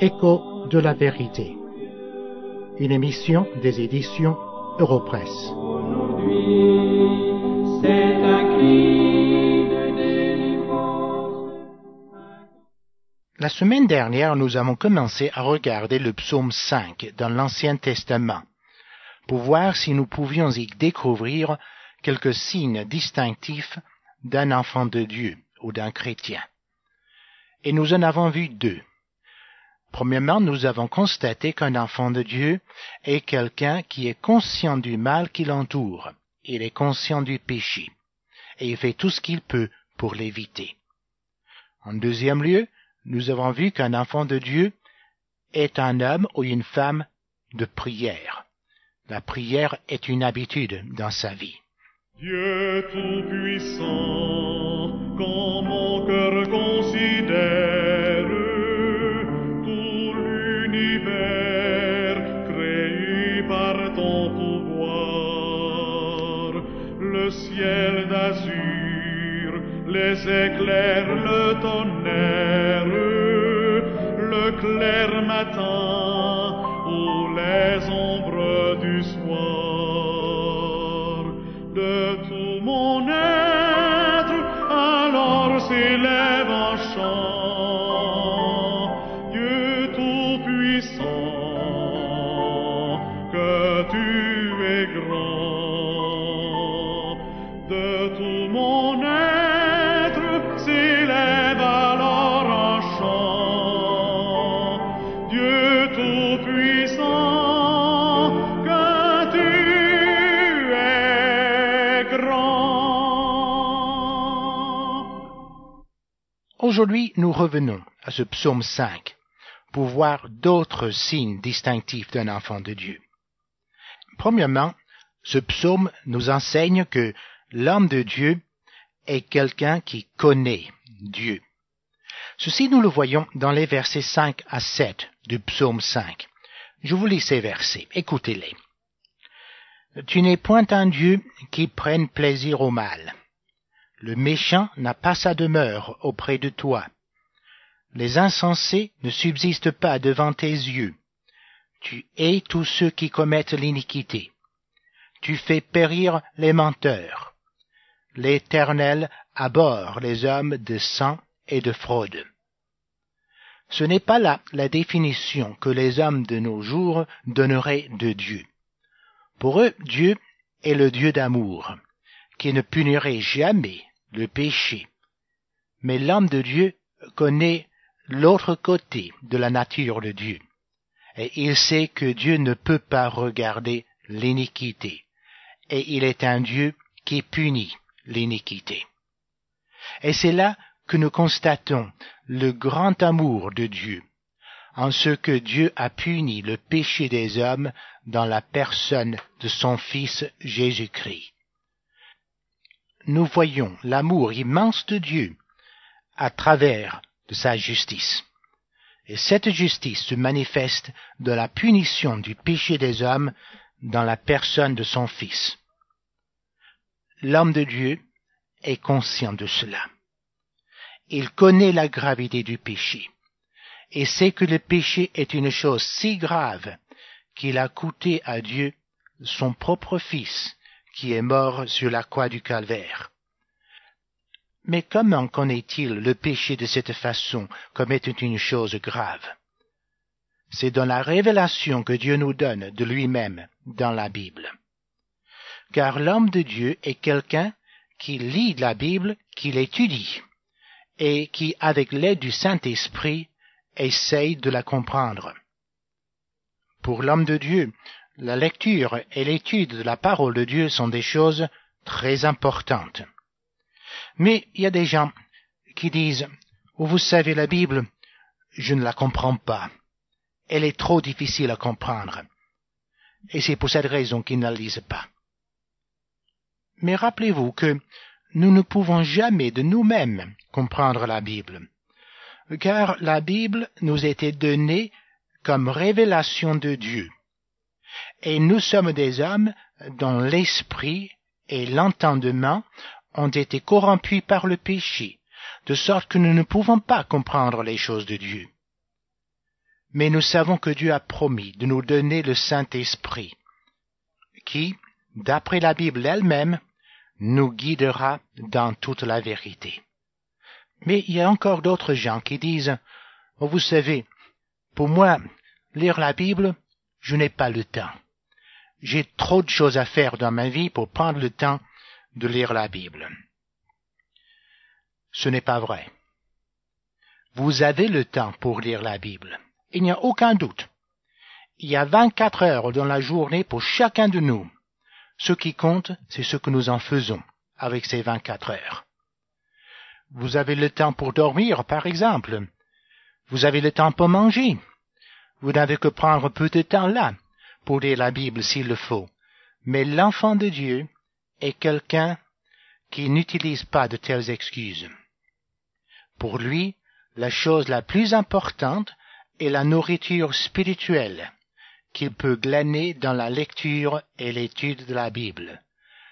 Écho de la vérité. Une émission des éditions Europresse. La semaine dernière, nous avons commencé à regarder le psaume 5 dans l'Ancien Testament pour voir si nous pouvions y découvrir quelques signes distinctifs d'un enfant de Dieu ou d'un chrétien. Et nous en avons vu deux. Premièrement, nous avons constaté qu'un enfant de Dieu est quelqu'un qui est conscient du mal qui l'entoure. Il est conscient du péché. Et il fait tout ce qu'il peut pour l'éviter. En deuxième lieu, nous avons vu qu'un enfant de Dieu est un homme ou une femme de prière. La prière est une habitude dans sa vie. Dieu Tout-Puissant, quand mon cœur considère tout l'univers créé par ton pouvoir, le ciel d'azur, les éclairs, le tonnerre, le clair matin s'élève un chant. Aujourd'hui, nous revenons à ce psaume 5 pour voir d'autres signes distinctifs d'un enfant de Dieu. Premièrement, ce psaume nous enseigne que l'homme de Dieu est quelqu'un qui connaît Dieu. Ceci, nous le voyons dans les versets 5 à 7 du psaume 5. Je vous lis ces versets, écoutez-les. Tu n'es point un Dieu qui prenne plaisir au mal. Le méchant n'a pas sa demeure auprès de toi. Les insensés ne subsistent pas devant tes yeux. Tu hais tous ceux qui commettent l'iniquité. Tu fais périr les menteurs. L'Éternel abhorre les hommes de sang et de fraude. Ce n'est pas là la définition que les hommes de nos jours donneraient de Dieu. Pour eux, Dieu est le Dieu d'amour, qui ne punirait jamais le péché. Mais l'homme de Dieu connaît l'autre côté de la nature de Dieu. Et il sait que Dieu ne peut pas regarder l'iniquité. Et il est un Dieu qui punit l'iniquité. Et c'est là que nous constatons le grand amour de Dieu, en ce que Dieu a puni le péché des hommes dans la personne de son Fils Jésus-Christ. Nous voyons l'amour immense de Dieu à travers de sa justice. Et cette justice se manifeste de la punition du péché des hommes dans la personne de son Fils. L'homme de Dieu est conscient de cela. Il connaît la gravité du péché et sait que le péché est une chose si grave qu'il a coûté à Dieu son propre Fils qui est mort sur la croix du calvaire. Mais comment connaît-il le péché de cette façon comme étant une chose grave? C'est dans la révélation que Dieu nous donne de lui-même dans la Bible. Car l'homme de Dieu est quelqu'un qui lit la Bible, qui l'étudie, et qui, avec l'aide du Saint-Esprit, essaye de la comprendre. Pour l'homme de Dieu, la lecture et l'étude de la parole de Dieu sont des choses très importantes. Mais il y a des gens qui disent, oh, vous savez la Bible, je ne la comprends pas. Elle est trop difficile à comprendre. Et c'est pour cette raison qu'ils ne la lisent pas. Mais rappelez-vous que nous ne pouvons jamais de nous-mêmes comprendre la Bible, car la Bible nous était donnée comme révélation de Dieu. Et nous sommes des hommes dont l'esprit et l'entendement ont été corrompus par le péché, de sorte que nous ne pouvons pas comprendre les choses de Dieu. Mais nous savons que Dieu a promis de nous donner le Saint-Esprit, qui, d'après la Bible elle-même, nous guidera dans toute la vérité. Mais il y a encore d'autres gens qui disent, oh, vous savez, pour moi, lire la Bible, je n'ai pas le temps. J'ai trop de choses à faire dans ma vie pour prendre le temps de lire la Bible. Ce n'est pas vrai. Vous avez le temps pour lire la Bible. Il n'y a aucun doute. Il y a 24 heures dans la journée pour chacun de nous. Ce qui compte, c'est ce que nous en faisons avec ces 24 heures. Vous avez le temps pour dormir, par exemple. Vous avez le temps pour manger. Vous n'avez que prendre peu de temps là pour la Bible s'il le faut. Mais l'enfant de Dieu est quelqu'un qui n'utilise pas de telles excuses. Pour lui, la chose la plus importante est la nourriture spirituelle qu'il peut glaner dans la lecture et l'étude de la Bible.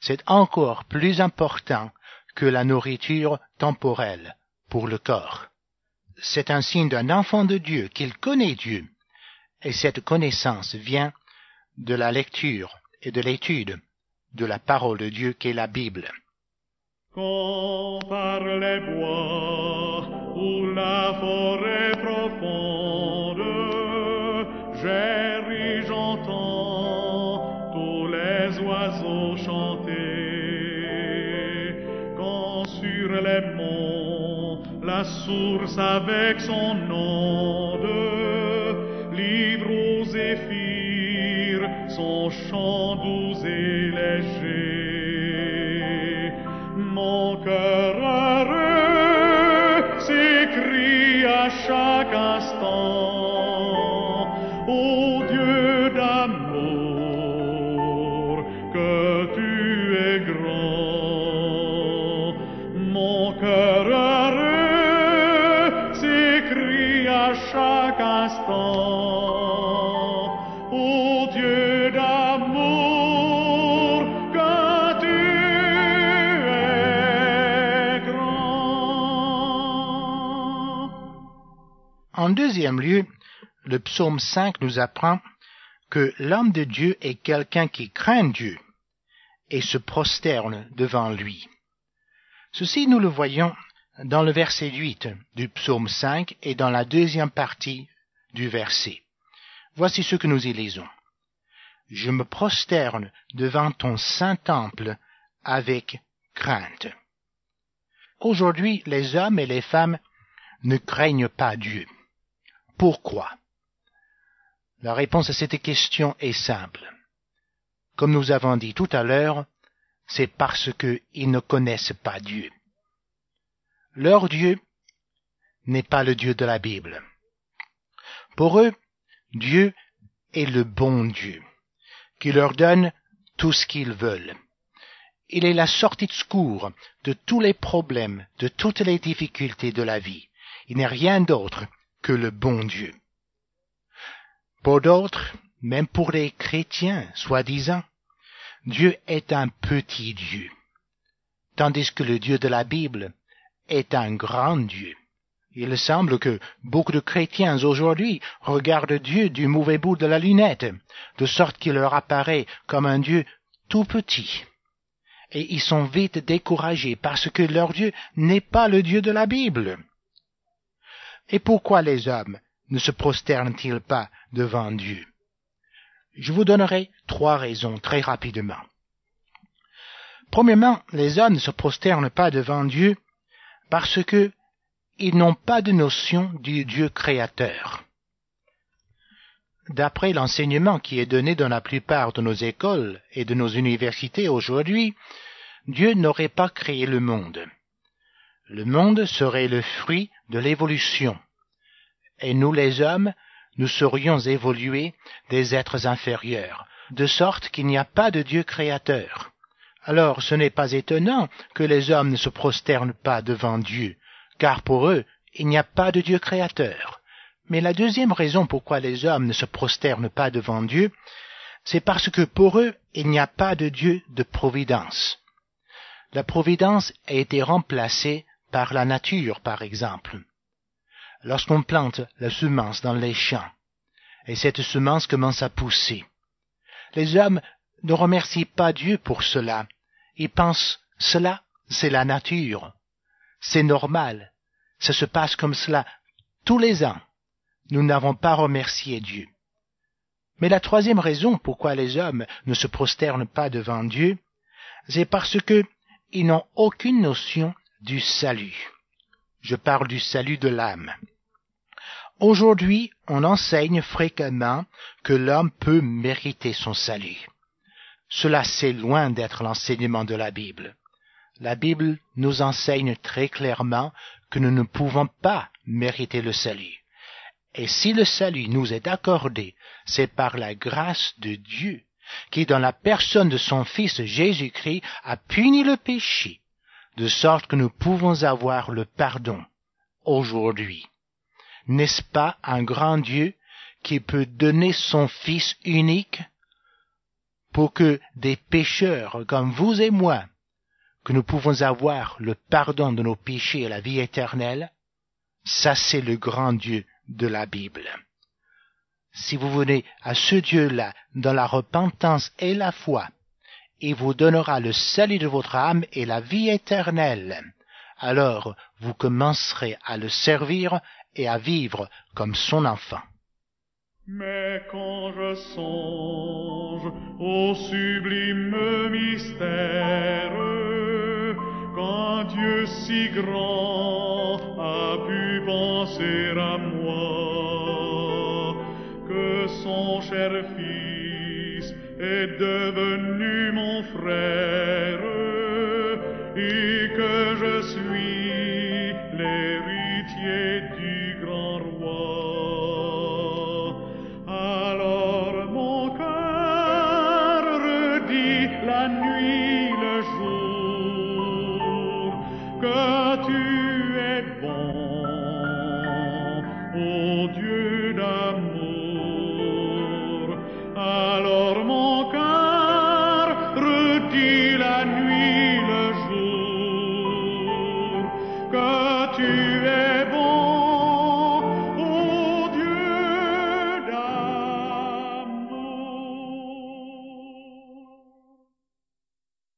C'est encore plus important que la nourriture temporelle pour le corps. C'est un signe d'un enfant de Dieu qu'il connaît Dieu, et cette connaissance vient de la lecture et de l'étude de la parole de Dieu qu'est la Bible. Quand par les bois ou la forêt profonde, ri, j'entends tous les oiseaux chanter. Quand sur les monts, la source avec son onde livre aux zéphyrs son chant doux et léger. En deuxième lieu, le psaume 5 nous apprend que l'homme de Dieu est quelqu'un qui craint Dieu et se prosterne devant lui. Ceci nous le voyons dans le verset 8 du psaume 5 et dans la deuxième partie du verset. Voici ce que nous y lisons. Je me prosterne devant ton saint temple avec crainte. Aujourd'hui, les hommes et les femmes ne craignent pas Dieu. Pourquoi La réponse à cette question est simple. Comme nous avons dit tout à l'heure, c'est parce qu'ils ne connaissent pas Dieu. Leur Dieu n'est pas le Dieu de la Bible. Pour eux, Dieu est le bon Dieu, qui leur donne tout ce qu'ils veulent. Il est la sortie de secours de tous les problèmes, de toutes les difficultés de la vie. Il n'est rien d'autre que le bon Dieu. Pour d'autres, même pour les chrétiens, soi-disant, Dieu est un petit Dieu, tandis que le Dieu de la Bible est un grand Dieu. Il semble que beaucoup de chrétiens aujourd'hui regardent Dieu du mauvais bout de la lunette, de sorte qu'il leur apparaît comme un Dieu tout petit. Et ils sont vite découragés parce que leur Dieu n'est pas le Dieu de la Bible. Et pourquoi les hommes ne se prosternent-ils pas devant Dieu? Je vous donnerai trois raisons très rapidement. Premièrement, les hommes ne se prosternent pas devant Dieu parce que ils n'ont pas de notion du Dieu créateur. D'après l'enseignement qui est donné dans la plupart de nos écoles et de nos universités aujourd'hui, Dieu n'aurait pas créé le monde. Le monde serait le fruit de l'évolution. Et nous les hommes, nous serions évolués des êtres inférieurs, de sorte qu'il n'y a pas de Dieu créateur. Alors ce n'est pas étonnant que les hommes ne se prosternent pas devant Dieu, car pour eux, il n'y a pas de Dieu créateur. Mais la deuxième raison pourquoi les hommes ne se prosternent pas devant Dieu, c'est parce que pour eux, il n'y a pas de Dieu de providence. la providence a été remplacée par la nature, par exemple. Lorsqu'on plante la semence dans les champs, et cette semence commence à pousser, les hommes ne remercient pas Dieu pour cela. Ils pensent, cela, c'est la nature. C'est normal. Ça se passe comme cela tous les ans. Nous n'avons pas remercié Dieu. Mais la troisième raison pourquoi les hommes ne se prosternent pas devant Dieu, c'est parce que ils n'ont aucune notion du salut. Je parle du salut de l'âme. Aujourd'hui, on enseigne fréquemment que l'homme peut mériter son salut. Cela, c'est loin d'être l'enseignement de la Bible. La Bible nous enseigne très clairement que nous ne pouvons pas mériter le salut. Et si le salut nous est accordé, c'est par la grâce de Dieu, qui dans la personne de son Fils Jésus-Christ a puni le péché, de sorte que nous pouvons avoir le pardon aujourd'hui. N'est-ce pas un grand Dieu qui peut donner son Fils unique pour que des pécheurs comme vous et moi, que nous pouvons avoir le pardon de nos péchés et la vie éternelle, ça c'est le grand Dieu de la Bible. Si vous venez à ce Dieu-là dans la repentance et la foi, il vous donnera le salut de votre âme et la vie éternelle. Alors vous commencerez à le servir et à vivre comme son enfant. Mais quand je songe au sublime mystère, quand Dieu si grand a pu penser à moi, que son cher Fils est devenu mon frère,